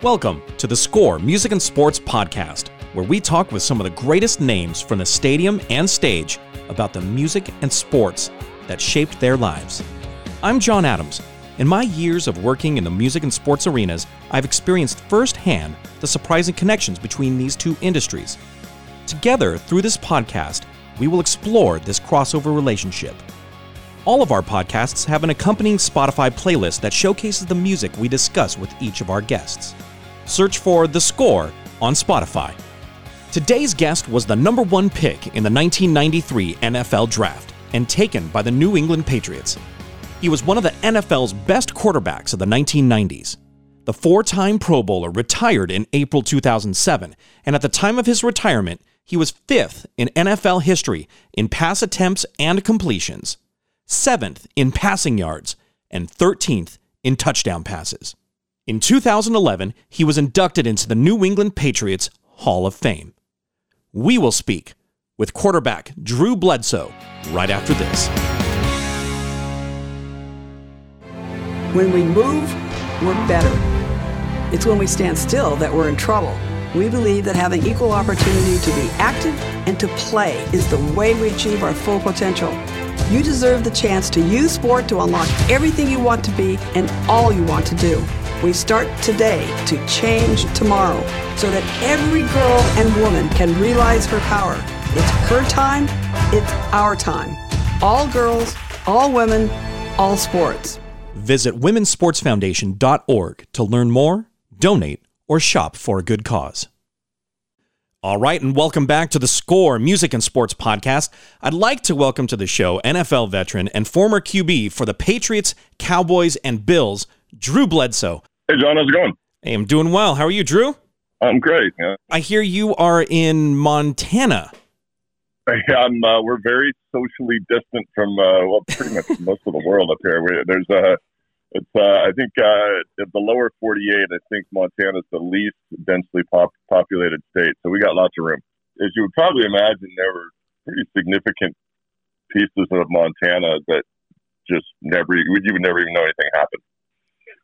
Welcome to the Score Music and Sports Podcast, where we talk with some of the greatest names from the stadium and stage about the music and sports that shaped their lives. I'm John Adams. In my years of working in the music and sports arenas, I've experienced firsthand the surprising connections between these two industries. Together, through this podcast, we will explore this crossover relationship. All of our podcasts have an accompanying Spotify playlist that showcases the music we discuss with each of our guests. Search for The Score on Spotify. Today's guest was the number one pick in the 1993 NFL Draft and taken by the New England Patriots. He was one of the NFL's best quarterbacks of the 1990s. The four time Pro Bowler retired in April 2007, and at the time of his retirement, he was fifth in NFL history in pass attempts and completions, seventh in passing yards, and 13th in touchdown passes. In 2011, he was inducted into the New England Patriots Hall of Fame. We will speak with quarterback Drew Bledsoe right after this. When we move, we're better. It's when we stand still that we're in trouble. We believe that having equal opportunity to be active and to play is the way we achieve our full potential. You deserve the chance to use sport to unlock everything you want to be and all you want to do. We start today to change tomorrow so that every girl and woman can realize her power. It's her time, it's our time. All girls, all women, all sports. Visit womensportsfoundation.org to learn more, donate, or shop for a good cause. All right, and welcome back to the Score Music and Sports Podcast. I'd like to welcome to the show NFL veteran and former QB for the Patriots, Cowboys, and Bills, Drew Bledsoe. Hey, John, how's it going? Hey, I'm doing well. How are you, Drew? I'm great. Yeah, I hear you are in Montana. I'm. Uh, we're very socially distant from uh, well, pretty much most of the world up here. we there's a. It's. Uh, I think uh, at the lower 48. I think Montana's the least densely pop- populated state, so we got lots of room. As you would probably imagine, there were pretty significant pieces of Montana that just never you would never even know anything happened.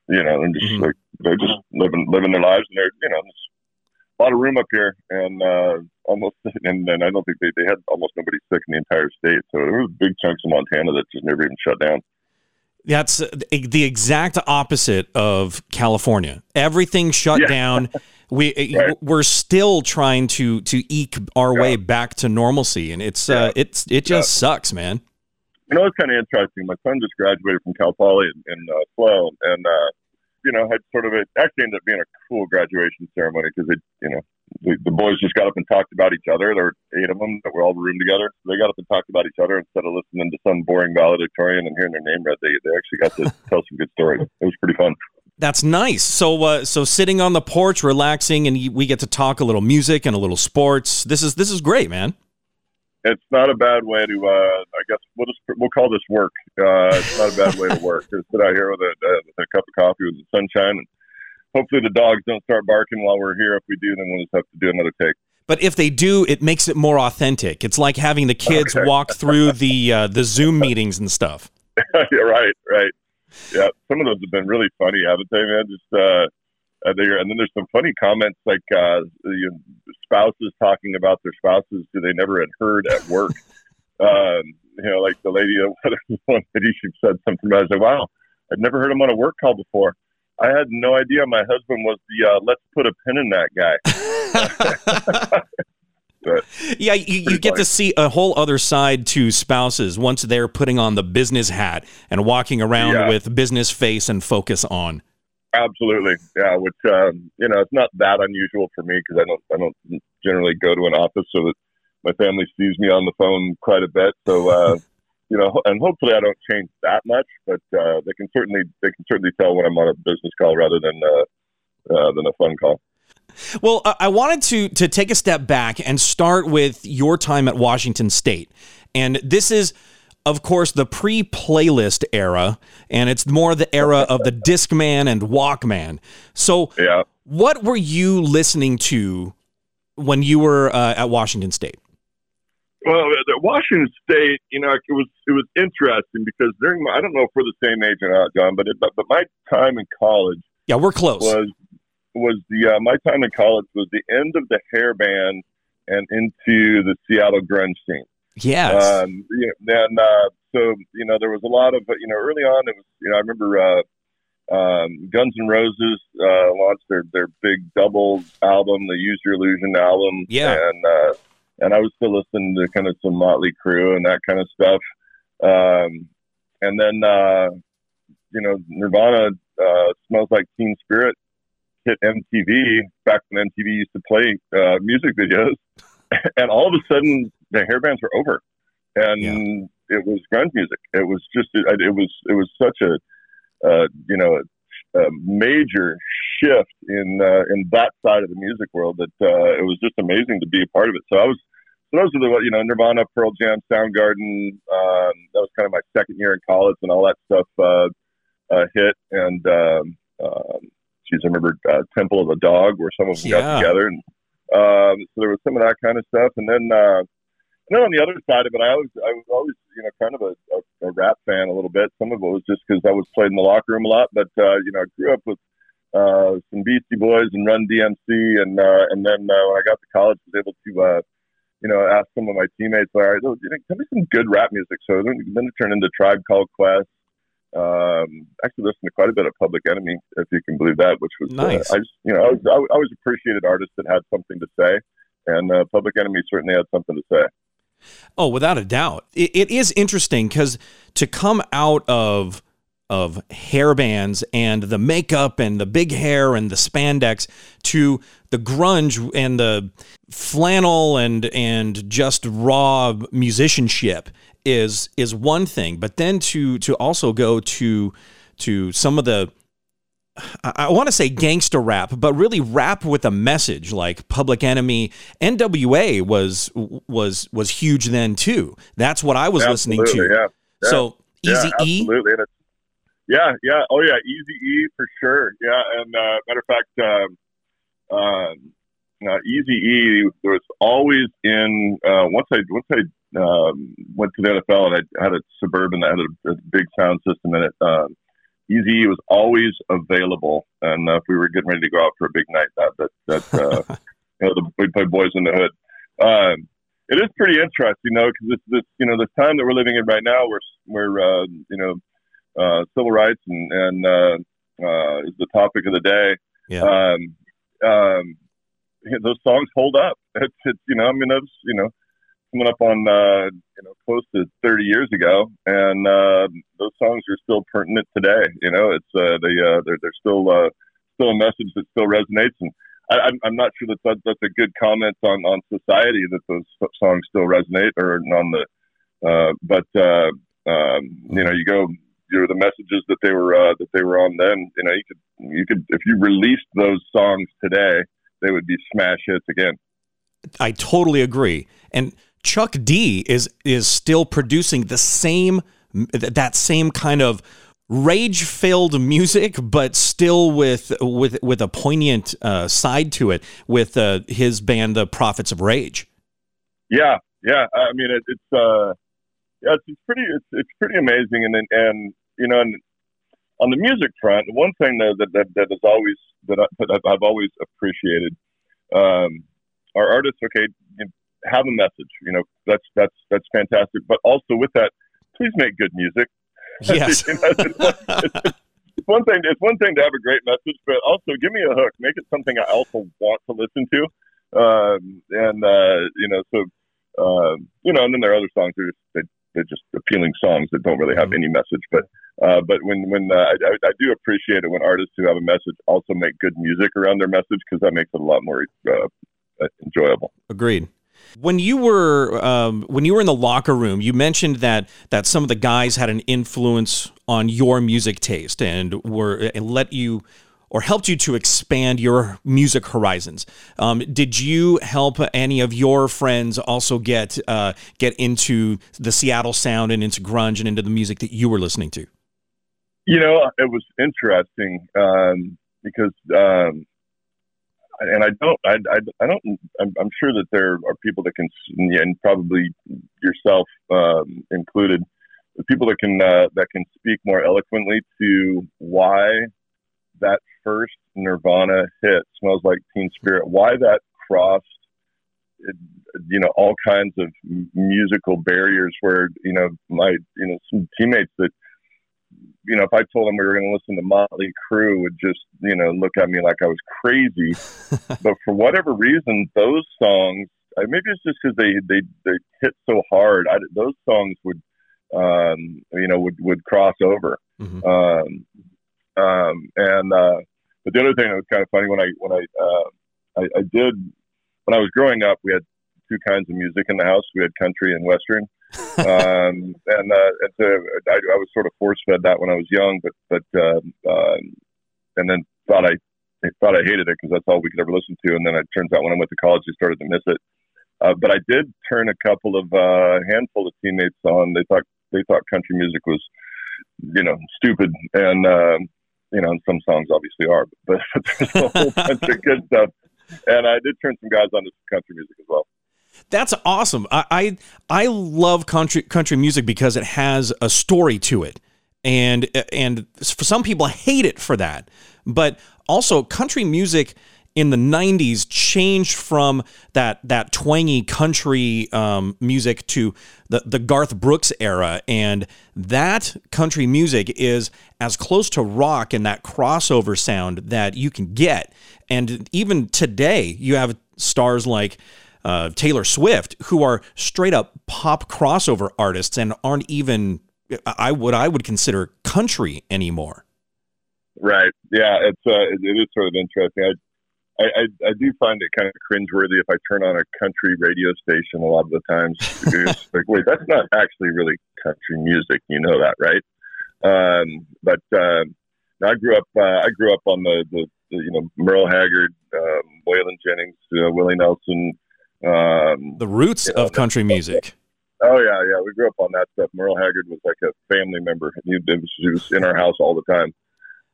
You know, and just Mhm. like they're just living living their lives, and they're you know there's a lot of room up here, and uh, almost and, and I don't think they, they had almost nobody sick in the entire state. So there was big chunks of Montana that just never even shut down. That's uh, the exact opposite of California. Everything shut Yeah. down. We uh, Right. we're still trying to to eke our Yeah. way back to normalcy, and it's uh, it's it just sucks, man. You know, it's kind of interesting. My son just graduated from Cal Poly in, in uh, Sloan, and uh, you know, had sort of a actually ended up being a cool graduation ceremony because it, you know, the, the boys just got up and talked about each other. There were eight of them that were all in the room together. They got up and talked about each other instead of listening to some boring valedictorian and hearing their name read. They they actually got to tell some good stories. It was pretty fun. That's nice. So uh, so sitting on the porch, relaxing, and we get to talk a little music and a little sports. This is this is great, man. It's not a bad way to. Uh, I guess we'll just we'll call this work. Uh, it's not a bad way to work. Just sit out here with a, uh, with a cup of coffee with the sunshine, and hopefully the dogs don't start barking while we're here. If we do, then we'll just have to do another take. But if they do, it makes it more authentic. It's like having the kids Okay. walk through the uh, the Zoom meetings and stuff. yeah, right, right. Yeah, some of those have been really funny, haven't they, man? Just uh, uh, there, and then there's some funny comments like uh, you know, spouses talking about their spouses who they never had heard at work. um, you know, like the lady, one lady, she said something about. it. I said, "Wow, I'd never heard him on a work call before." I had no idea my husband was the uh, let's put a pin in that guy. But Yeah, you, you get to see a whole other side to spouses once they're putting on the business hat and walking around Yeah. with business face and focus on. Absolutely, yeah. Which um, you know, it's not that unusual for me because I don't I don't generally go to an office, so that my family sees me on the phone quite a bit. So uh, you know, and hopefully I don't change that much, but uh, they can certainly they can certainly tell when I'm on a business call rather than uh, uh, than a fun call. Well, I I wanted to to take a step back and start with your time at Washington State, and this is. Of course, the pre-playlist era, and it's more the era of the Discman and Walkman. So, Yeah. what were you listening to when you were uh, at Washington State? Well, at Washington State, you know, it was it was interesting because during my I don't know if we're the same age or not, John, but it, but, but my time in college Yeah, we're close. was was the uh, my time in college was the end of the hair band and into the Seattle grunge scene. Yes. Um, you know, and uh, so you know there was a lot of you know early on it was you know I remember uh, um, Guns N' Roses uh, launched their their big double album, the Use Your Illusion album. Yeah. And uh, and I was still listening to kind of some Motley Crue and that kind of stuff. Um, and then uh, you know Nirvana uh, smells like Teen Spirit hit MTV back when MTV used to play uh, music videos, and all of a sudden the hair bands were over, and it was grunge music. It was just it, it was it was such a uh, you know a, a major shift in uh, in that side of the music world that uh, it was just amazing to be a part of it. So I was so those are the you know Nirvana, Pearl Jam, Soundgarden. Um, that was kind of my second year in college, and all that stuff uh, uh, hit. And um, um, geez, I remember uh, Temple of the Dog, where some of them Yeah. got together, and um, so there was some of that kind of stuff. And then uh, and then on the other side of it, I was I was always you know kind of a, a, a rap fan a little bit. Some of it was just because I was played in the locker room a lot, but uh, you know I grew up with uh, some Beastie Boys and Run DMC, and uh, and then uh, when I got to college, I was able to uh, you know ask some of my teammates, all right, you know, tell me some good rap music. So then, then it turned into Tribe Called Quest. Um, actually, listened to quite a bit of Public Enemy, if you can believe that, which was uh, Nice. I just you know I, was, I always appreciated artists that had something to say, and uh, Public Enemy certainly had something to say. Oh, without a doubt. It, it is interesting because to come out of of hair bands and the makeup and the big hair and the spandex to the grunge and the flannel and and just raw musicianship is is one thing but then to to also go to to some of the I, I want to say gangster rap, but really rap with a message, like Public Enemy. NWA was was was huge then too. That's what I was listening to. Yeah. yeah. So Yeah, Easy E, absolutely. Yeah, yeah, oh yeah, Easy E for sure. Yeah, and uh, matter of fact, um, um, uh, Easy E was always in. Uh, once I once I um, went to the NFL and I had a suburban that had a, a big sound system in it. Um, Easy E was always available, and uh, if we were getting ready to go out for a big night, that that that uh, you know the we play Boys in the Hood. Um, it is pretty interesting, you know, because this this you know this time that we're living in right now, we're we're uh, you know uh, civil rights and and uh, uh, is the topic of the day. Yeah. Um, um, those songs hold up. It's, it's you know I mean that's you know coming up on uh, you know close to 30 years ago, and uh, those songs are still pertinent today. You know, it's uh, they uh, they're they're still uh, still a message that still resonates, and I, I'm I'm not sure that, that that's a good comment on on society that those songs still resonate, or on the uh, but uh, um, you know you go you know the messages that they were uh, that they were on then. You know you could you could if you released those songs today, they would be smash hits again. I totally agree. And Chuck D is is still producing the same that same kind of rage filled music but still with with with a poignant uh, side to it with uh, his band the Prophets of Rage. Yeah, yeah. I mean, it, it's uh, yeah, it's, it's pretty, it's, it's pretty amazing, and and, you know, and on the music front, one thing that that that, that is always that, I, that I've always appreciated, um, our artists. Okay, have a message. You know, that's that's that's fantastic. But also with that, please make good music. Yes. You know, it's, one, it's, it's one thing. It's one thing to have a great message, but also give me a hook. Make it something I also want to listen to. Um, and uh, you know, so um, you know, and then there are other songs that are just, they, they're just appealing songs that don't really have Mhm. any message. But uh, but when when uh, I, I I do appreciate it when artists who have a message also make good music around their message because that makes it a lot more uh, enjoyable. Agreed. When you were um, when you were in the locker room, you mentioned that that some of the guys had an influence on your music taste and were and let you or helped you to expand your music horizons. Um, did you help any of your friends also get uh, get into the Seattle sound and into grunge and into the music that you were listening to? You know, it was interesting um, because, um, and I don't, I, I, I don't, I'm, I'm sure that there are people that can, and probably yourself um, included, people that can uh, that can speak more eloquently to why that first Nirvana hit, "Smells Like Teen Spirit," why that crossed, you know, all kinds of musical barriers. Where you know my you know some teammates that you know, if I told them we were going to listen to Motley Crue, would just, you know, look at me like I was crazy. but for whatever reason, those songs, maybe it's just because they, they, they hit so hard. I, those songs would, um, you know, would, would cross over. Mm-hmm. Um, um, and, uh, but the other thing that was kind of funny when I, when I, uh, I, I did, when I was growing up, we had two kinds of music in the house. We had country and Western um, and uh, it's a, I, I was sort of force fed that when I was young, but but uh, um, and then thought I, I thought I hated it because that's all we could ever listen to. And then it turns out when I went to college, I started to miss it. Uh, but I did turn a couple of uh, handful of teammates on. They thought they thought country music was, you know, stupid, and uh, you know, and some songs obviously are, but, but there's a whole bunch of good stuff. And I did turn some guys on to country music as well. That's awesome. I, I, I love country country music because it has a story to it, and and for some people hate it for that. But also, country music in the 90s changed from that that twangy country um, music to the, the Garth Brooks era. And that country music is as close to rock and that crossover sound that you can get. And even today, you have stars like uh, Taylor Swift, who are straight up pop crossover artists and aren't even I what I would consider country anymore. Right. Yeah. It's uh, it, it is sort of interesting. I, I, I, I do find it kind of cringeworthy if I turn on a country radio station a lot of the times. It's like, wait, that's not actually really country music. You know that, right? Um, but um, I grew up. Uh, I grew up on the, the, the you know Merle Haggard, um, Waylon Jennings, uh, Willie Nelson, um, the roots of country music. Oh yeah, yeah. We grew up on that stuff. Merle Haggard was like a family member. He, was in our house all the time.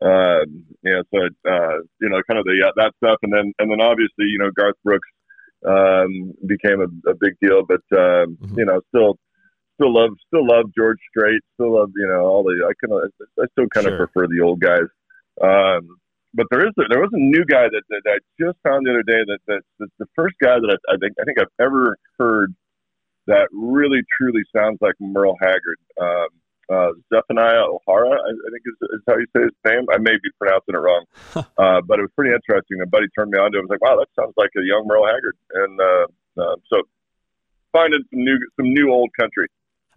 Um, yeah, so uh, you know, kind of the yeah, that stuff, and then and then obviously you know Garth Brooks um, became a, a big deal, but um, mm-hmm. you know still still love still love George Strait, still love you know all the I kind of I still kind of sure. prefer the old guys. Um, but there is a, there was a new guy that, that, I just found the other day that, that the first guy that I, I think I think I've ever heard that really truly sounds like Merle Haggard. Um, uh, Zephaniah OHora, I, I think is, is how you say his name. I may be pronouncing it wrong, uh, but it was pretty interesting. A buddy turned me on to it. I was like, wow, that sounds like a young Merle Haggard. And uh, uh, so finding some new some new old country.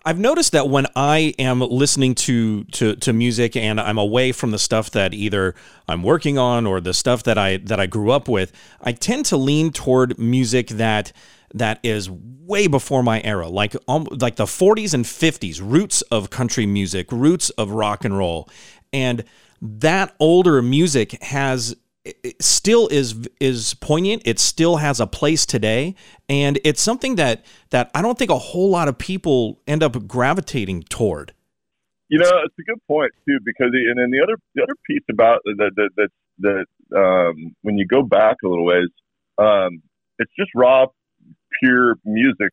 I've noticed that when I am listening to, to to music and I'm away from the stuff that either I'm working on or the stuff that I that I grew up with, I tend to lean toward music that that is way before my era, like um, like the 40s and 50s, roots of country music, roots of rock and roll, and that older music has it still is is poignant. It still has a place today, and it's something that that I don't think a whole lot of people end up gravitating toward. You know, it's a good point too, because and then the other the other piece about that that that, that um, when you go back a little ways, um, it's just raw, pure music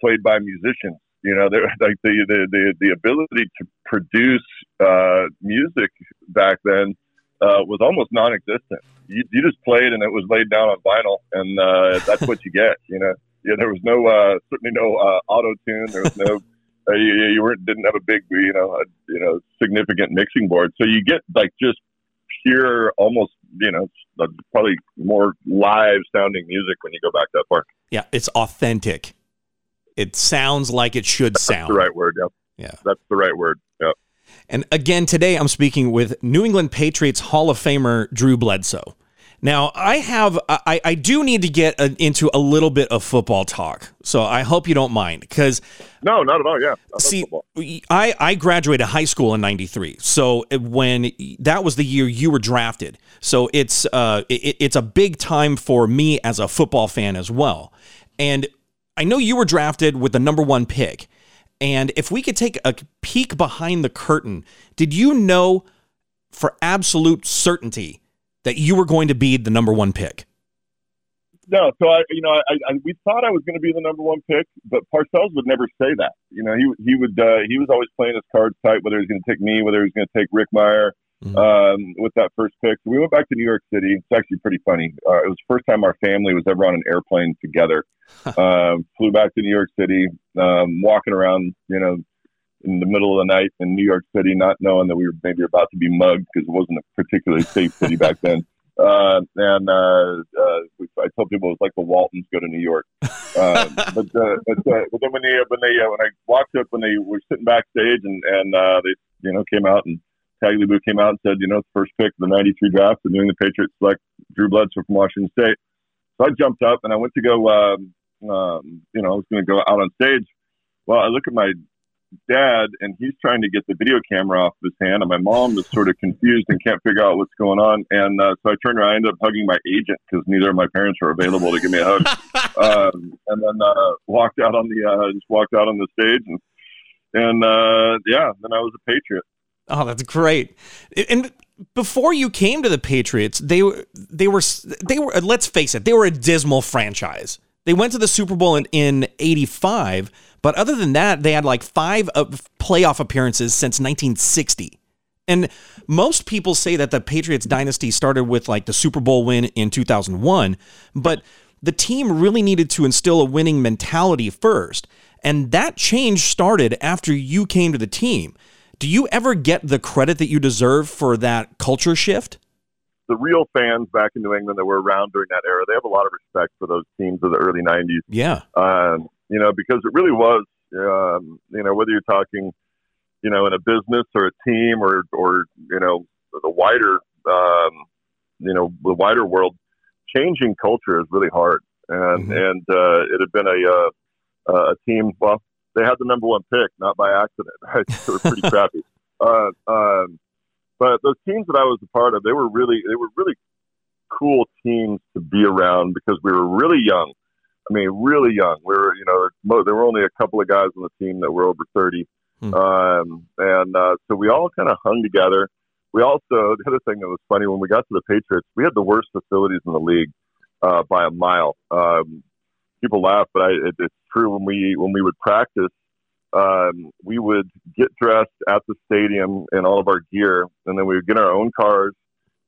played by musicians. You know, like the, the the the ability to produce uh, music back then uh, was almost non-existent. You, you just played and it was laid down on vinyl, and uh, that's what you get. You know, yeah, there was no uh, certainly no uh, auto tune. There was no uh, you, you weren't didn't have a big you know a, you know significant mixing board, so you get like just pure, almost you know probably more live sounding music when you go back that far. Yeah, it's authentic. It sounds like it should that's sound. the right word. Yeah. Yeah. That's the right word. And again, today I'm speaking with New England Patriots Hall of Famer Drew Bledsoe. Now, I have, I, I do need to get a, into a little bit of football talk. So I hope you don't mind because. No, not at all. Yeah. See, I, I graduated high school in 93. So when that was the year you were drafted. So it's, uh, it, it's a big time for me as a football fan as well. And I know you were drafted with the number one pick. And if we could take a peek behind the curtain, did you know for absolute certainty that you were going to be the number one pick? No, so I, you know, I, I we thought I was going to be the number one pick, but Parcells would never say that. You know, he he would uh, he was always playing his cards tight, whether he was going to take me, whether he was going to take Rick Mirer. Mm-hmm. um, with that first pick. So we went back to New York City. It's actually pretty funny. Uh, it was the first time our family was ever on an airplane together. um, flew back to New York City, um, walking around, you know, in the middle of the night in New York City, not knowing that we were maybe about to be mugged because it wasn't a particularly safe city back then. Uh, and uh, uh, I tell people it was like the Waltons go to New York. Uh, but, uh, but, uh, but then when they when they uh, when I walked up when they were sitting backstage and and uh, they you know came out and Tagliabue came out and said you know the first pick of the '93 draft, the New England Patriots select Drew Bledsoe from Washington State. So I jumped up and I went to go. Um, um, you know, I was going to go out on stage. Well, I look at my dad and he's trying to get the video camera off his hand and my mom is sort of confused and can't figure out what's going on and uh, so i turned around i ended up hugging my agent because neither of my parents were available to give me a hug um, and then uh, walked out on the uh, just walked out on the stage and and uh, yeah then i was a patriot oh that's great and before you came to the patriots they were they were they were let's face it they were a dismal franchise they went to the super bowl in, in 85 but other than that, they had like five playoff appearances since 1960. And most people say that the Patriots dynasty started with like the Super Bowl win in 2001, but the team really needed to instill a winning mentality first. And that change started after you came to the team. Do you ever get the credit that you deserve for that culture shift? The real fans back in New England that were around during that era, they have a lot of respect for those teams of the early 90s. Yeah. Um, you know, because it really was, um, you know, whether you're talking, you know, in a business or a team or, or you know, the wider, um, you know, the wider world, changing culture is really hard. And, mm-hmm. and uh, it had been a, uh, a team, well, they had the number one pick, not by accident. Right? they were pretty crappy. Uh, um, but those teams that I was a part of, they were really, they were really cool teams to be around because we were really young I mean, really young. We were, you know, there were only a couple of guys on the team that were over 30. Hmm. Um, and uh, so we all kind of hung together. We also, the other thing that was funny, when we got to the Patriots, we had the worst facilities in the league uh, by a mile. Um, people laugh, but I, it, it's true. When we when we would practice, um, we would get dressed at the stadium in all of our gear, and then we would get our own cars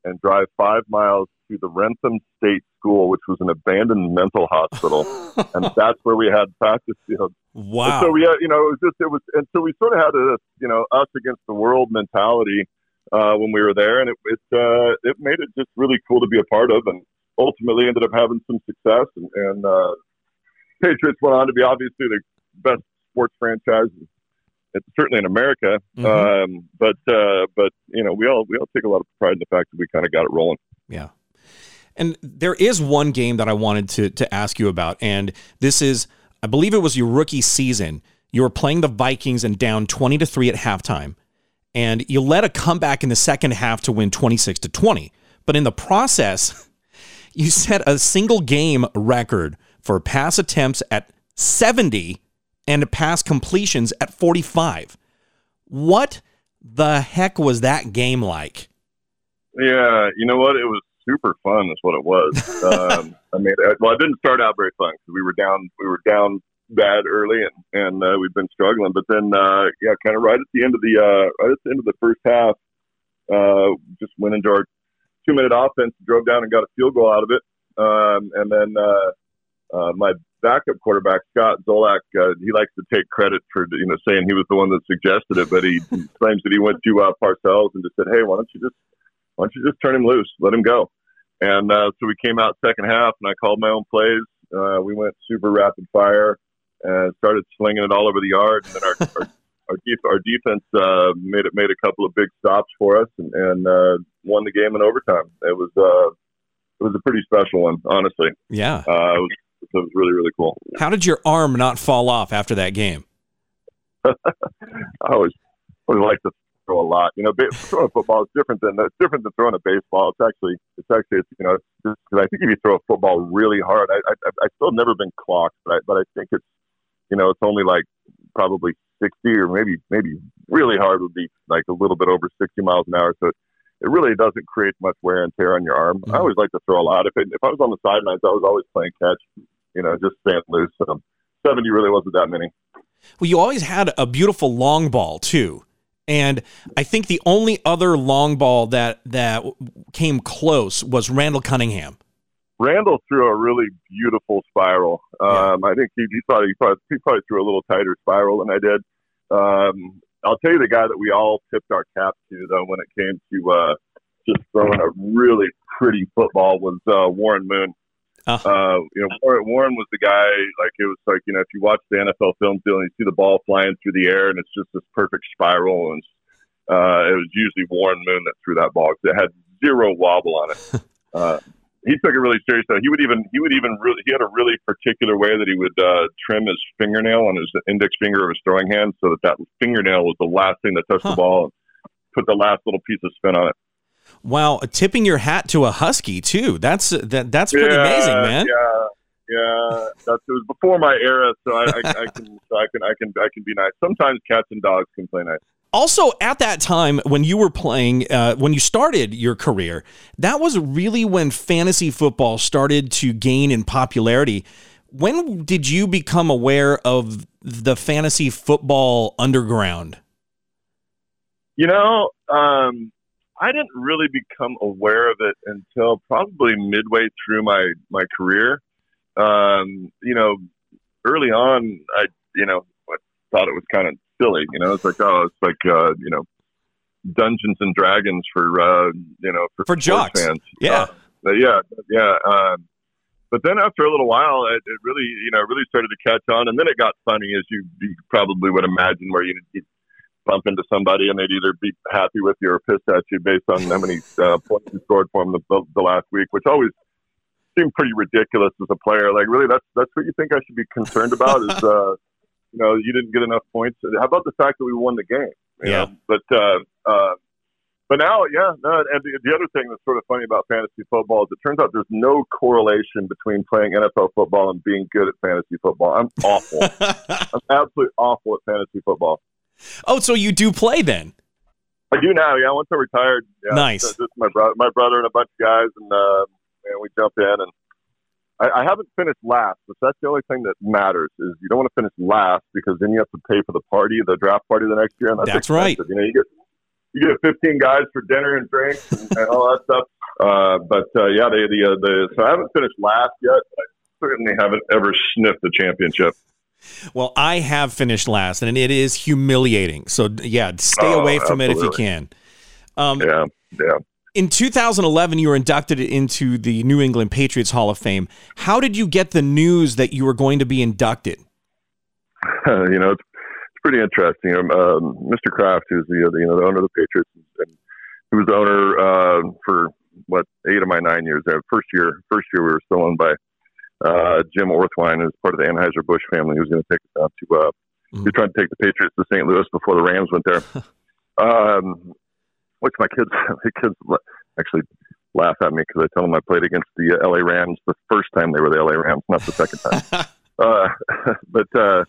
and drive five miles to the Wrentham State School, which was an abandoned mental hospital, and that's where we had practice fields. Wow! And so we, had, you know, it was just it was, and so we sort of had this, you know, us against the world mentality uh, when we were there, and it it uh, it made it just really cool to be a part of, and ultimately ended up having some success, and, and uh, Patriots went on to be obviously the best sports franchise it's certainly in America. Mm-hmm. Um, but uh, but you know, we all we all take a lot of pride in the fact that we kind of got it rolling. Yeah. And there is one game that I wanted to to ask you about, and this is, I believe it was your rookie season. You were playing the Vikings and down twenty to three at halftime, and you led a comeback in the second half to win twenty six to twenty. But in the process, you set a single game record for pass attempts at seventy and pass completions at 45. What the heck was that game like? Yeah, you know what? It was super fun. That's what it was. um, I mean, well, it didn't start out very fun because we were down. We were down bad early, and and uh, we've been struggling. But then, uh, yeah, kind of right at the end of the uh, right at the end of the first half, uh, just went into our two minute offense, drove down and got a field goal out of it, um, and then uh, uh, my backup quarterback Scott Zolak, uh, he likes to take credit for you know saying he was the one that suggested it, but he claims that he went to uh, Parcells and just said, "Hey, why don't you just why don't you just turn him loose, let him go?" And uh, so we came out second half, and I called my own plays. Uh, we went super rapid fire and started slinging it all over the yard. And then our our, our, def- our defense uh, made it made a couple of big stops for us and, and uh, won the game in overtime. It was uh, it was a pretty special one, honestly. Yeah, uh, it was so it was really really cool. How did your arm not fall off after that game? I always always like to throw a lot. You know, throwing a football is different than it's different than throwing a baseball. It's actually it's actually it's, you know because I think if you throw a football really hard, I I I still never been clocked, but I, but I think it's you know it's only like probably sixty or maybe maybe really hard would be like a little bit over sixty miles an hour. So it really doesn't create much wear and tear on your arm. Mm-hmm. I always like to throw a lot. If it, if I was on the sidelines, I was always playing catch. You know, just staying loose. So seventy really wasn't that many. Well, you always had a beautiful long ball too, And I think the only other long ball that that came close was Randall Cunningham. Randall threw a really beautiful spiral. Um, yeah. I think he, he thought he probably, he probably threw a little tighter spiral than I did. Um, I'll tell you the guy that we all tipped our cap to though when it came to uh, just throwing a really pretty football was uh, Warren Moon. Uh, uh, you know, Warren, Warren was the guy. Like it was like you know, if you watch the NFL film field and you see the ball flying through the air and it's just this perfect spiral, and uh, it was usually Warren Moon that threw that ball because it had zero wobble on it. Uh, he took it really serious. Though he would even he would even really he had a really particular way that he would uh, trim his fingernail on his index finger of his throwing hand, so that that fingernail was the last thing that touched huh. the ball. And put the last little piece of spin on it. Wow, tipping your hat to a husky too. That's that that's pretty yeah, amazing, man. Yeah, yeah. That's it was before my era, so I, I, I can so I can I can I can be nice. Sometimes cats and dogs can play nice also at that time when you were playing uh, when you started your career that was really when fantasy football started to gain in popularity. When did you become aware of the fantasy football underground? You know um, i didn't really become aware of it until probably midway through my my career. Um, you know early on i you know I thought it was kind of silly. You know, it's like oh, it's like uh, you know, Dungeons and Dragons for uh, you know for, for jocks fans. Yeah, uh, yeah, yeah. Um, but then after a little while, it, it really you know really started to catch on, and then it got funny as you, you probably would imagine, where you bump into somebody and they'd either be happy with you or pissed at you based on how many uh, points you scored for them the, the, the last week, which always seemed pretty ridiculous as a player. Like, really, that's that's what you think I should be concerned about is uh, you know, you didn't get enough points. How about the fact that we won the game? yeah. Know? But uh, uh, but now, yeah, no. And the, the other thing that's sort of funny about fantasy football is it turns out there's no correlation between playing NFL football and being good at fantasy football. I'm awful. I'm absolutely awful at fantasy football. Oh, so you do play then? I do now. Yeah, once I retired. Yeah, nice. Just my brother, my brother, and a bunch of guys, and uh, and we jump in and I, I haven't finished last, but that's the only thing that matters is you don't want to finish last because then you have to pay for the party, the draft party the next year. And that's, that's right. You know, you get you get 15 guys for dinner and drinks and, and all that stuff. Uh, but uh, yeah, the the, uh, the so I haven't finished last yet. But I certainly haven't ever sniffed the championship. Well, I have finished last, and it is humiliating. So yeah, stay oh, away from absolutely. it if you can. Um, yeah, yeah in 2011, you were inducted into the New England Patriots Hall of Fame. How did you get the news that you were going to be inducted? you know, it's, it's pretty interesting. Um, um, Mr. Kraft, who's the, the, you know the owner of the Patriots, and he was the owner uh, for what eight of my nine years there. First year, first year we were still owned by uh, Jim Orthwein, who's part of the Anheuser Busch family, who was going to take us down to. Uh, mm-hmm. He was trying to take the Patriots to St. Louis before the Rams went there. um, which my kids, my kids actually laugh at me because I tell them I played against the uh, LA Rams the first time they were the LA Rams, not the second time. uh, but uh,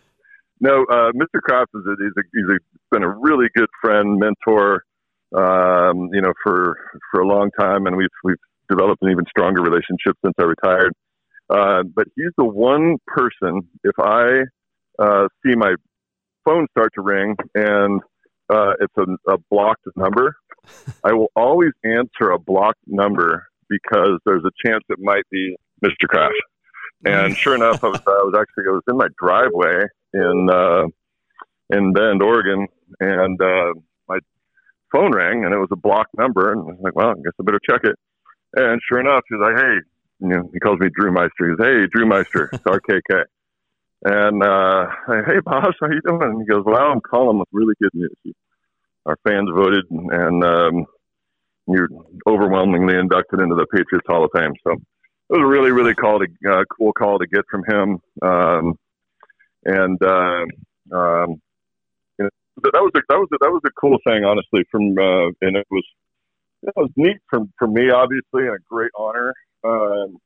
no, uh, Mr. Kraft is a, he's, a, he's a, been a really good friend, mentor, um, you know, for for a long time, and we've we've developed an even stronger relationship since I retired. Uh, but he's the one person if I uh, see my phone start to ring and uh, it's a, a blocked number, I will always answer a blocked number because there's a chance it might be Mr. Kraft. And sure enough, I was, I was actually I was in my driveway in uh, in Bend, Oregon, and uh, my phone rang, and it was a blocked number, and I was like, "Well, I guess I better check it." And sure enough, he's like, "Hey," you know, he calls me Drew Meister. He's, "Hey, Drew Meister, it's RKK." And uh, hey, boss, how you doing? And he goes, "Well, I'm calling with really good news our fans voted, and um, you're overwhelmingly inducted into the Patriots Hall of Fame. So it was a really, really call to, uh, cool call to get from him. Um, and uh, um, you know, that was a, that was a, that was a cool thing, honestly. From uh, and it was it was neat for for me, obviously, and a great honor. Um,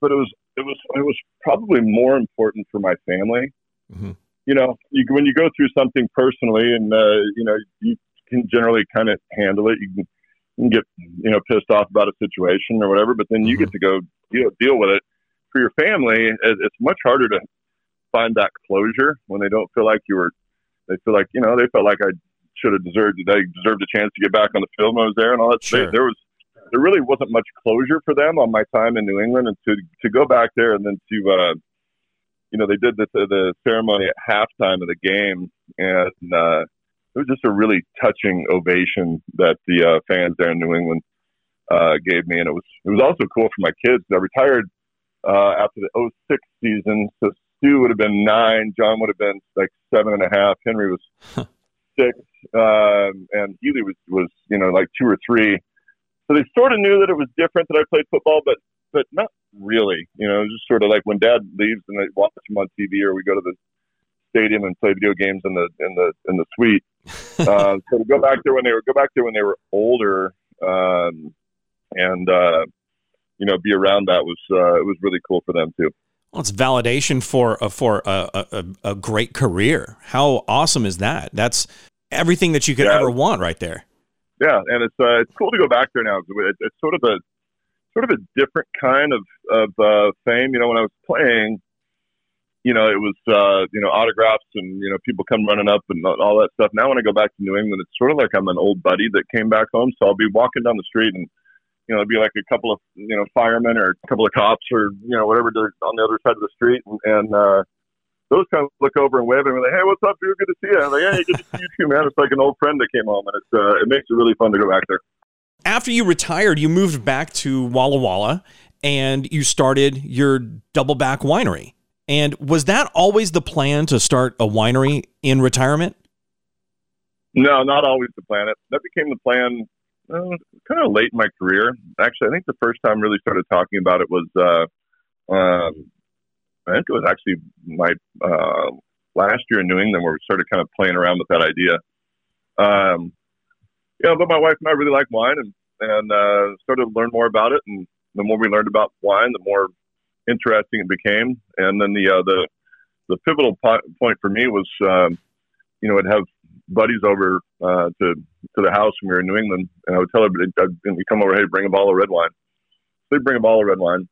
but it was it was it was probably more important for my family. Mm-hmm you know, you, when you go through something personally, and uh, you know, you can generally kind of handle it. You can, you can, get you know pissed off about a situation or whatever, but then you mm-hmm. get to go deal deal with it. For your family, it's much harder to find that closure when they don't feel like you were. They feel like you know they felt like I should have deserved they deserved a chance to get back on the field when I was there and all that. Sure. They, there was there really wasn't much closure for them on my time in New England, and to to go back there and then to uh, you know they did the the ceremony at halftime of the game, and uh, it was just a really touching ovation that the uh, fans there in New England uh, gave me, and it was it was also cool for my kids. I retired uh, after the 06 season, so Stu would have been nine, John would have been like seven and a half, Henry was six, um, and Healy was was you know like two or three. So they sort of knew that it was different that I played football, but but not really. You know, just sort of like when Dad leaves and I watch him on TV, or we go to the stadium and play video games in the in the in the suite. uh, so to go back there when they were go back there when they were older, um, and uh, you know, be around that was uh, it was really cool for them too. Well, it's validation for for a, a, a great career. How awesome is that? That's everything that you could Yeah. ever want right there. Yeah, and it's uh, it's cool to go back there now. It, it's sort of a sort of a different kind of of uh, fame. You know, when I was playing, you know, it was uh, you know autographs and you know people come running up and all that stuff. Now when I go back to New England, it's sort of like I'm an old buddy that came back home. So I'll be walking down the street and you know it'll be like a couple of you know firemen or a couple of cops or you know whatever they're on the other side of the street and. and uh, those kind of look over and wave and be like, "Hey, what's up, dude? Good to see you." I'm like, "Hey, good to see you too, man." It's like an old friend that came home, and it's uh, it makes it really fun to go back there. After you retired, you moved back to Walla Walla and you started your Doubleback winery. And was that always the plan to start a winery in retirement? No, not always the plan. It- That became the plan uh, kind of late in my career. Actually, I think the first time I really started talking about it was, uh, um, I think it was actually my uh, last year in New England where we started kind of playing around with that idea. Um, yeah, but my wife and I really like wine and, and uh, started to learn more about it. And the more we learned about wine, the more interesting it became. And then the uh, the the pivotal po- point for me was, um, you know, I'd have buddies over uh, to to the house when we were in New England, and I would tell everybody, I'd, we'd come over, hey, bring a bottle of red wine. They'd bring a bottle of red wine.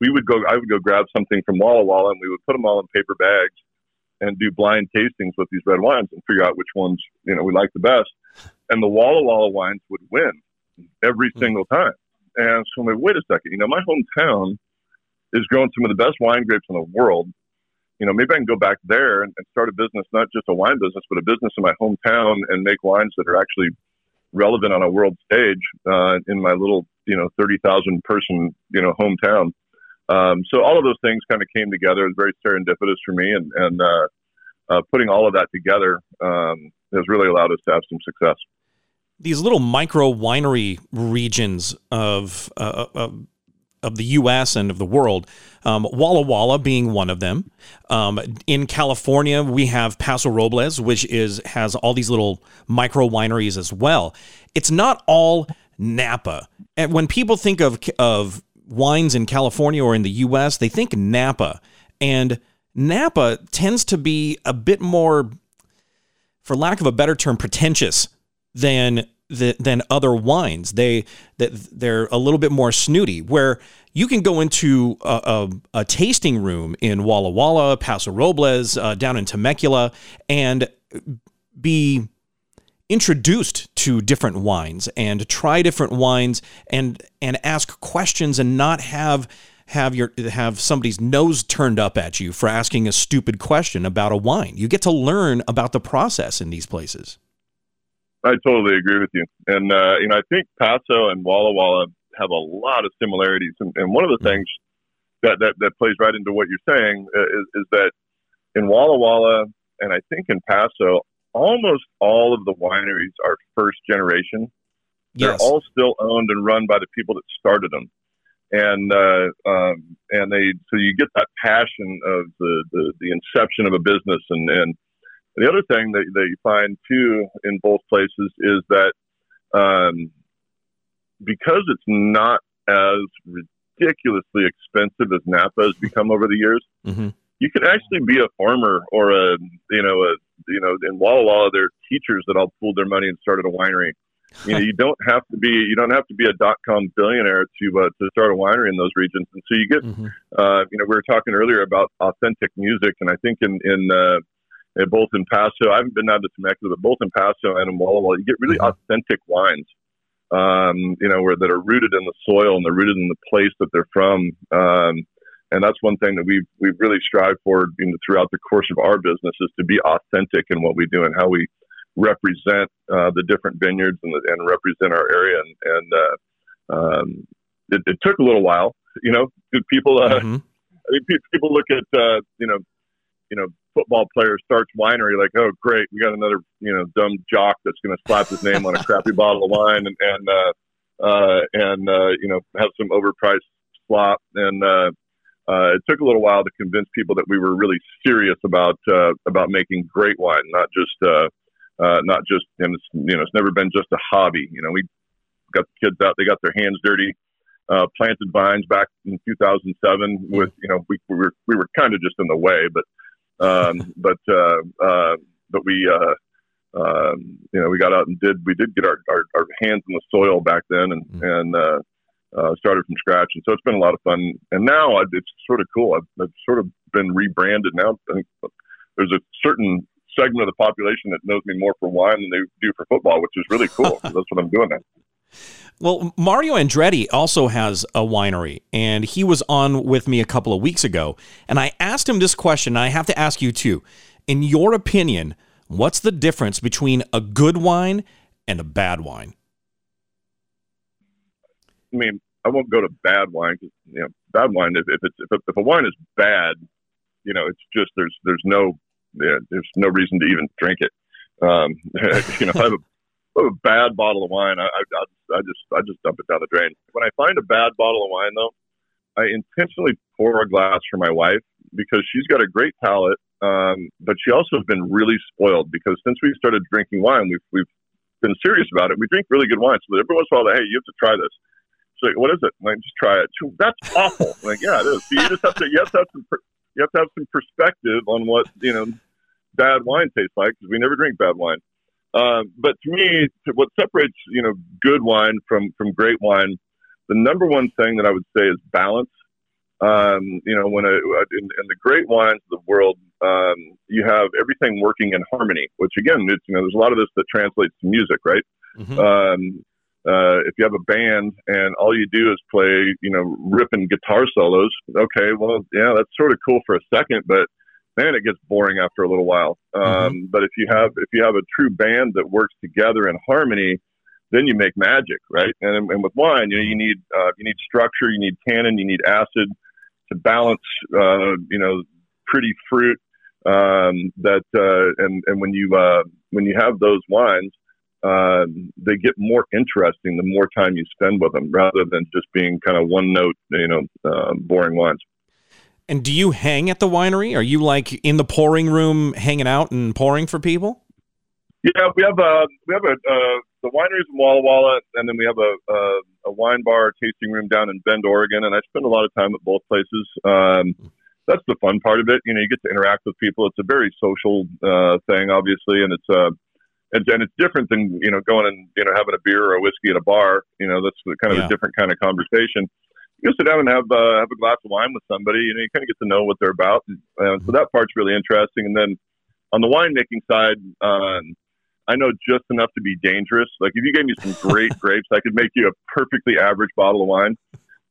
We would go, I would go grab something from Walla Walla, and we would put them all in paper bags and do blind tastings with these red wines and figure out which ones you know we like the best. And the Walla Walla wines would win every single time. And so I'm like, wait a second, you know, my hometown is growing some of the best wine grapes in the world you know, maybe I can go back there and, and start a business, not just a wine business, but a business in my hometown and make wines that are actually relevant on a world stage uh, in my little, you know, 30,000 person, you know, hometown. Um, so all of those things kind of came together. It was very serendipitous for me. And, and uh, uh, putting all of that together um, has really allowed us to have some success. These little micro winery regions of uh, of, of the U.S. and of the world, um, Walla Walla being one of them. Um, in California, we have Paso Robles, which is has all these little micro wineries as well. It's not all Napa. And when people think of of wines in California or in the U.S., they think Napa, and Napa tends to be a bit more, for lack of a better term, pretentious than the, than other wines. They that they're a little bit more snooty. Where you can go into a, a, a tasting room in Walla Walla, Paso Robles, uh, down in Temecula, and be introduced to different wines and try different wines and and ask questions and not have have your have somebody's nose turned up at you for asking a stupid question about a wine. You get to learn about the process in these places. I totally agree with you. And, uh, you know, I think Paso and Walla Walla have a lot of similarities. And, and one of the things that, that, that plays right into what you're saying uh, is, is that in Walla Walla, and I think in Paso, almost all of the wineries are first generation. They're Yes. all still owned and run by the people that started them. And uh, um, and they so you get that passion of the, the, the inception of a business and, and the other thing that, that you find too in both places is that um, because it's not as ridiculously expensive as Napa has become over the years, hmm you can actually be a farmer or a you know a you know in Walla Walla there are teachers that all pooled their money and started a winery. You know you don't have to be you don't have to be a dot com billionaire to uh, to start a winery in those regions, and so you get hmm uh, you know, we were talking earlier about authentic music, and I think in in uh, both in Paso. I haven't been down to Temecula, but both in Paso and in Walla Walla, you get really mm-hmm. authentic wines. Um, you know, where that are rooted in the soil and they're rooted in the place that they're from. Um, and that's one thing that we've we've really strived for you know, throughout the course of our business is to be authentic in what we do and how we represent uh, the different vineyards and, the, and represent our area. And, and uh, um, it, it, took a little while, you know. People, uh, mm-hmm. I mean, people look at uh, you know, you know, football player starts winery like, oh great, we got another you know dumb jock that's going to slap his name on a crappy bottle of wine and and uh, uh, and uh, you know have some overpriced slop and uh, it took a little while to convince people that we were really serious about uh, about making great wine, not just uh, uh, not just and it's you know it's never been just a hobby. You know, we got the kids out, they got their hands dirty, uh, planted vines back in 2007. With you know we, we were we were kind of just in the way, but um, but uh, uh, but we. Uh, um, you know, we got out and did we did get our, our, our hands in the soil back then, and mm-hmm. and uh, uh, started from scratch, and so it's been a lot of fun. And now it's sort of cool. I've, I've sort of been rebranded now. I think there's a certain segment of the population that knows me more for wine than they do for football, which is really cool. That's what I'm doing now. Well, Mario Andretti also has a winery, and he was on with me a couple of weeks ago. And I asked him this question, and I have to ask you too. In your opinion, what's the difference between a good wine and a bad wine? I mean, I won't go to bad wine because you know bad wine. If, if it's if, if a wine is bad, you know it's just there's there's no yeah, there's no reason to even drink it. Um, you know, if I have a, a bad bottle of wine, I, I, I just I just dump it down the drain. When I find a bad bottle of wine, though, I intentionally pour a glass for my wife because she's got a great palate, um, but she also has been really spoiled because since we started drinking wine, we've we've been serious about it. We drink really good wine, so every once in a while, hey, you have to try this. Like, what is it? Like, just try it. She, That's awful. Like, yeah, it is. So you just have to, you have to have some, you have to have some perspective on what you know bad wine tastes like because we never drink bad wine. Um, but to me, what separates you know good wine from from great wine, the number one thing that I would say is balance. Um, you know, when a, in, in the great wines of the world, um, you have everything working in harmony. Which again, it's you know, there's a lot of this that translates to music, right? Mm-hmm. Uh, if you have a band and all you do is play, you know, ripping guitar solos, okay, well, yeah, that's sort of cool for a second, but man, it gets boring after a little while. Um, mm-hmm. But if you have if you have a true band that works together in harmony, then you make magic, right? And, and with wine, you know, you need uh, you need structure, you need tannin, you need acid to balance, uh, you know, pretty fruit. Um, that uh, and and when you uh, when you have those wines, uh, they get more interesting the more time you spend with them, rather than just being kind of one note, you know, uh, boring wines. And do you hang at the winery? Are you like in the pouring room, hanging out and pouring for people? Yeah, we have a uh, we have a uh, the wineries in Walla Walla, and then we have a, a, a wine bar tasting room down in Bend, Oregon, and I spend a lot of time at both places. Um, that's the fun part of it. You know, you get to interact with people. It's a very social uh, thing, obviously, and it's uh, and, and it's different than you know going and you know having a beer or a whiskey at a bar. You know, that's kind of yeah. a different kind of conversation. You sit down and have uh, have a glass of wine with somebody. You know, you kind of get to know what they're about. And, uh, so that part's really interesting. And then on the winemaking side, um, I know just enough to be dangerous. Like if you gave me some great grapes, I could make you a perfectly average bottle of wine.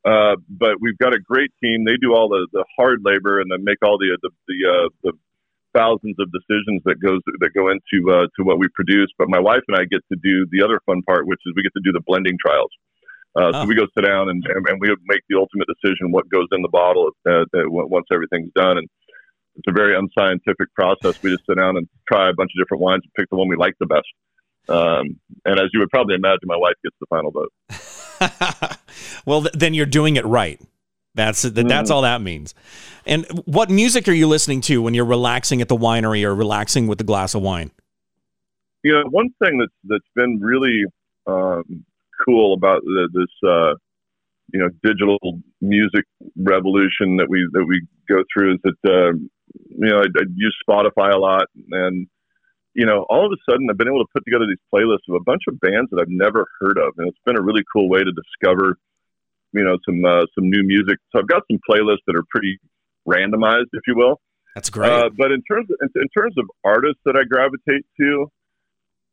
Uh, but we've got a great team. They do all the, the hard labor and then make all the the the, uh, the thousands of decisions that goes that go into uh, to what we produce. But my wife and I get to do the other fun part, which is we get to do the blending trials. Uh, oh. So we go sit down and, and, we make the ultimate decision what goes in the bottle uh, uh once everything's done. And it's a very unscientific process. We just sit down and try a bunch of different wines and pick the one we like the best. Um, and as you would probably imagine, my wife gets the final vote. well, th- then you're doing it right. That's that, that's mm. all that means. And what music are you listening to when you're relaxing at the winery or relaxing with a glass of wine? You know, one thing that's that's been really um, cool about the, this uh, you know digital music revolution that we that we go through is that uh, you know I, I use Spotify a lot and you know, all of a sudden I've been able to put together these playlists of a bunch of bands that I've never heard of, and it's been a really cool way to discover you know some uh, some new music. So I've got some playlists that are pretty randomized, if you will. That's great. Uh, but in terms of, in, in terms of artists that I gravitate to,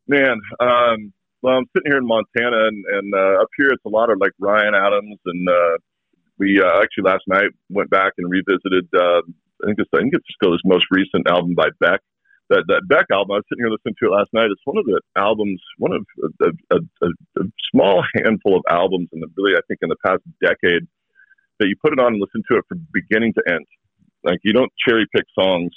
man, um, well, I'm sitting here in Montana, and, and uh, up here it's a lot of like Ryan Adams, and uh, we uh, actually last night went back and revisited. Uh, I think it's I think it's still his most recent album by Beck. That that Beck album, I was sitting here listening to it last night. It's one of the albums, one of a, a, a, a small handful of albums, in the really I think in the past decade that you put it on and listen to it from beginning to end. Like you don't cherry pick songs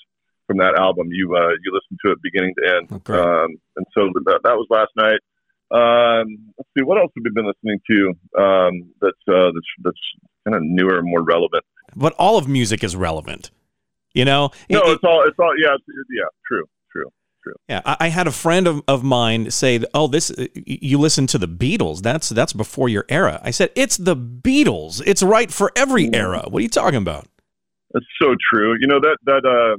from that album. You uh, you listen to it beginning to end. Okay. Um, and so that, that was last night. Um, let's see, what else have we been listening to um, that's, uh, that's that's kind of newer and more relevant? but all of music is relevant. You know, No, It- it's all it's all yeah, it's, yeah, true, true, true. Yeah, I, I had a friend of, of mine say, "Oh, this you listen to the Beatles. That's that's before your era." I said, "It's the Beatles. It's right for every era. What are you talking about?" That's so true. You know that that uh,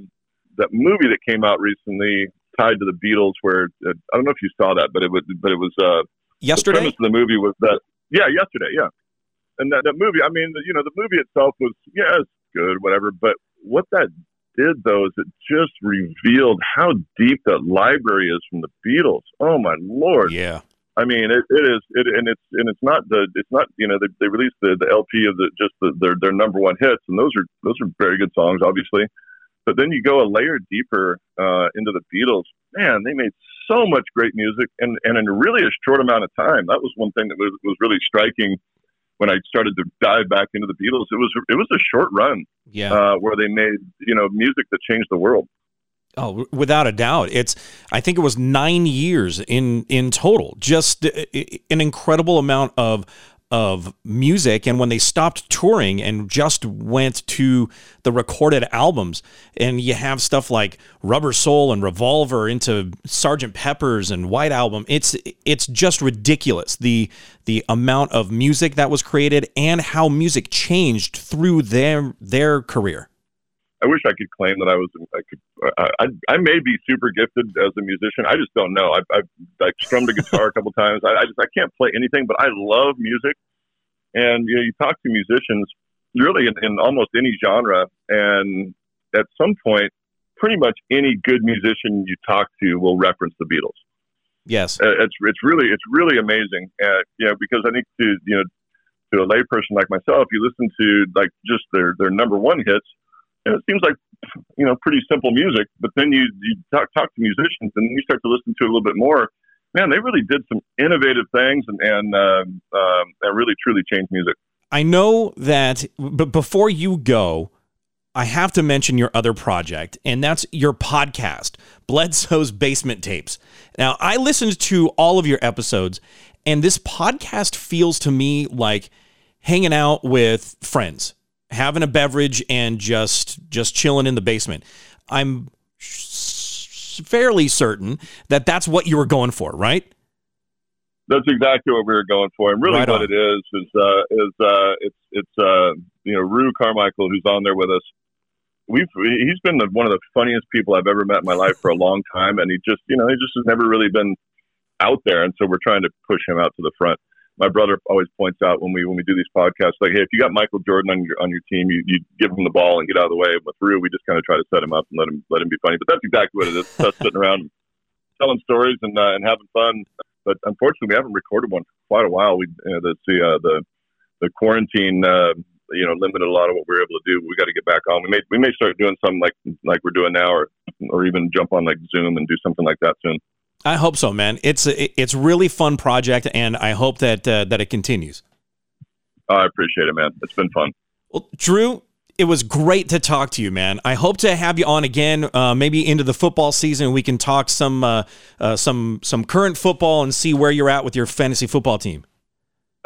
that movie that came out recently tied to the Beatles, where uh, I don't know if you saw that, but it was but it was uh, yesterday. the premise of the movie was that yeah, yesterday, yeah, and that that movie. I mean, you know, the movie itself was yeah, it's good, whatever. But what that did though is it just revealed how deep that library is from the Beatles. Oh my lord! yeah, I mean, it, it is, it, and it's and it's not the it's not you know they, they released the, the LP of the just the, their their number one hits, and those are those are very good songs, obviously. But then you go a layer deeper uh, into the Beatles. Man, they made so much great music, and and in really a short amount of time. That was one thing that was was really striking when I started to dive back into the Beatles. It was it was a short run yeah. uh, where they made you know music that changed the world. Oh, without a doubt. It's I think it was 9 years in in total. Just uh, an incredible amount of of music and when they stopped touring and just went to the recorded albums and you have stuff like Rubber Soul and Revolver into Sergeant Pepper's and White Album it's it's just ridiculous the the amount of music that was created and how music changed through their their career. I wish I could claim that I was. I could. I, I, I may be super gifted as a musician. I just don't know. I've, I've like strummed a guitar a couple times. I, I just I can't play anything, but I love music. And you know, you talk to musicians really in, in almost any genre, and at some point, pretty much any good musician you talk to will reference the Beatles. Yes. Uh, it's it's really it's really amazing. Uh, yeah, because I think to you know to a layperson like myself, you listen to like just their their number one hits, and it seems like you know pretty simple music. But then you you talk talk to musicians, and you start to listen to it a little bit more. Man, they really did some innovative things, and and um, um, and really truly changed music. I know that, but before you go, I have to mention your other project, and that's your podcast, Bledsoe's Basement Tapes. Now, I listened to all of your episodes, and this podcast feels to me like hanging out with friends, having a beverage, and just just chilling in the basement. I'm fairly certain that that's what you were going for, right? That's exactly what we were going for, and really Right what on. it is is uh, is uh, it's it's uh, you know Rue Carmichael who's on there with us. We've he's been the, one of the funniest people I've ever met in my life for a long time, and he just you know he just has never really been out there, and so we're trying to push him out to the front. My brother always points out when we when we do these podcasts, like, hey, if you got Michael Jordan on your on your team, you, you give him the ball and get out of the way. With Rue, we just kind of try to set him up and let him let him be funny. But that's exactly what it is. Us sitting around telling stories and uh, and having fun but unfortunately, we haven't recorded one for quite a while. We you know, the uh, the, the quarantine uh, you know limited a lot of what we were able to do. We got to get back on. We may we may start doing something like like we're doing now, or or even jump on like Zoom and do something like that soon. I hope so, man. It's a, it's really fun project, and I hope that uh, that it continues. Oh, I appreciate it, man. It's been fun. Well, Drew, it was great to talk to you, man. I hope to have you on again, uh, maybe into the football season. We can talk some uh, uh, some some current football and see where you're at with your fantasy football team.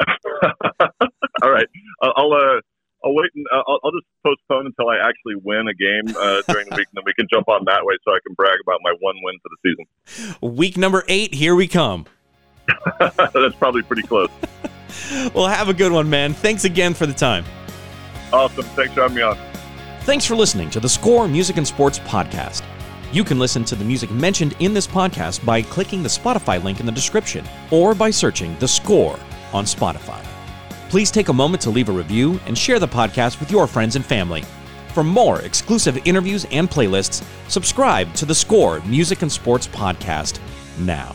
All right, I'll. I'll wait and uh, I'll, I'll just postpone until I actually win a game uh, during the week, and then we can jump on that way so I can brag about my one win for the season. Week number eight, here we come. That's probably pretty close. Well, have a good one, man. Thanks again for the time. Awesome. Thanks for having me on. Thanks for listening to the Score Music and Sports Podcast. You can listen to the music mentioned in this podcast by clicking the Spotify link in the description or by searching The Score on Spotify. Please take a moment to leave a review and share the podcast with your friends and family. For more exclusive interviews and playlists, subscribe to the Score Music and Sports Podcast now.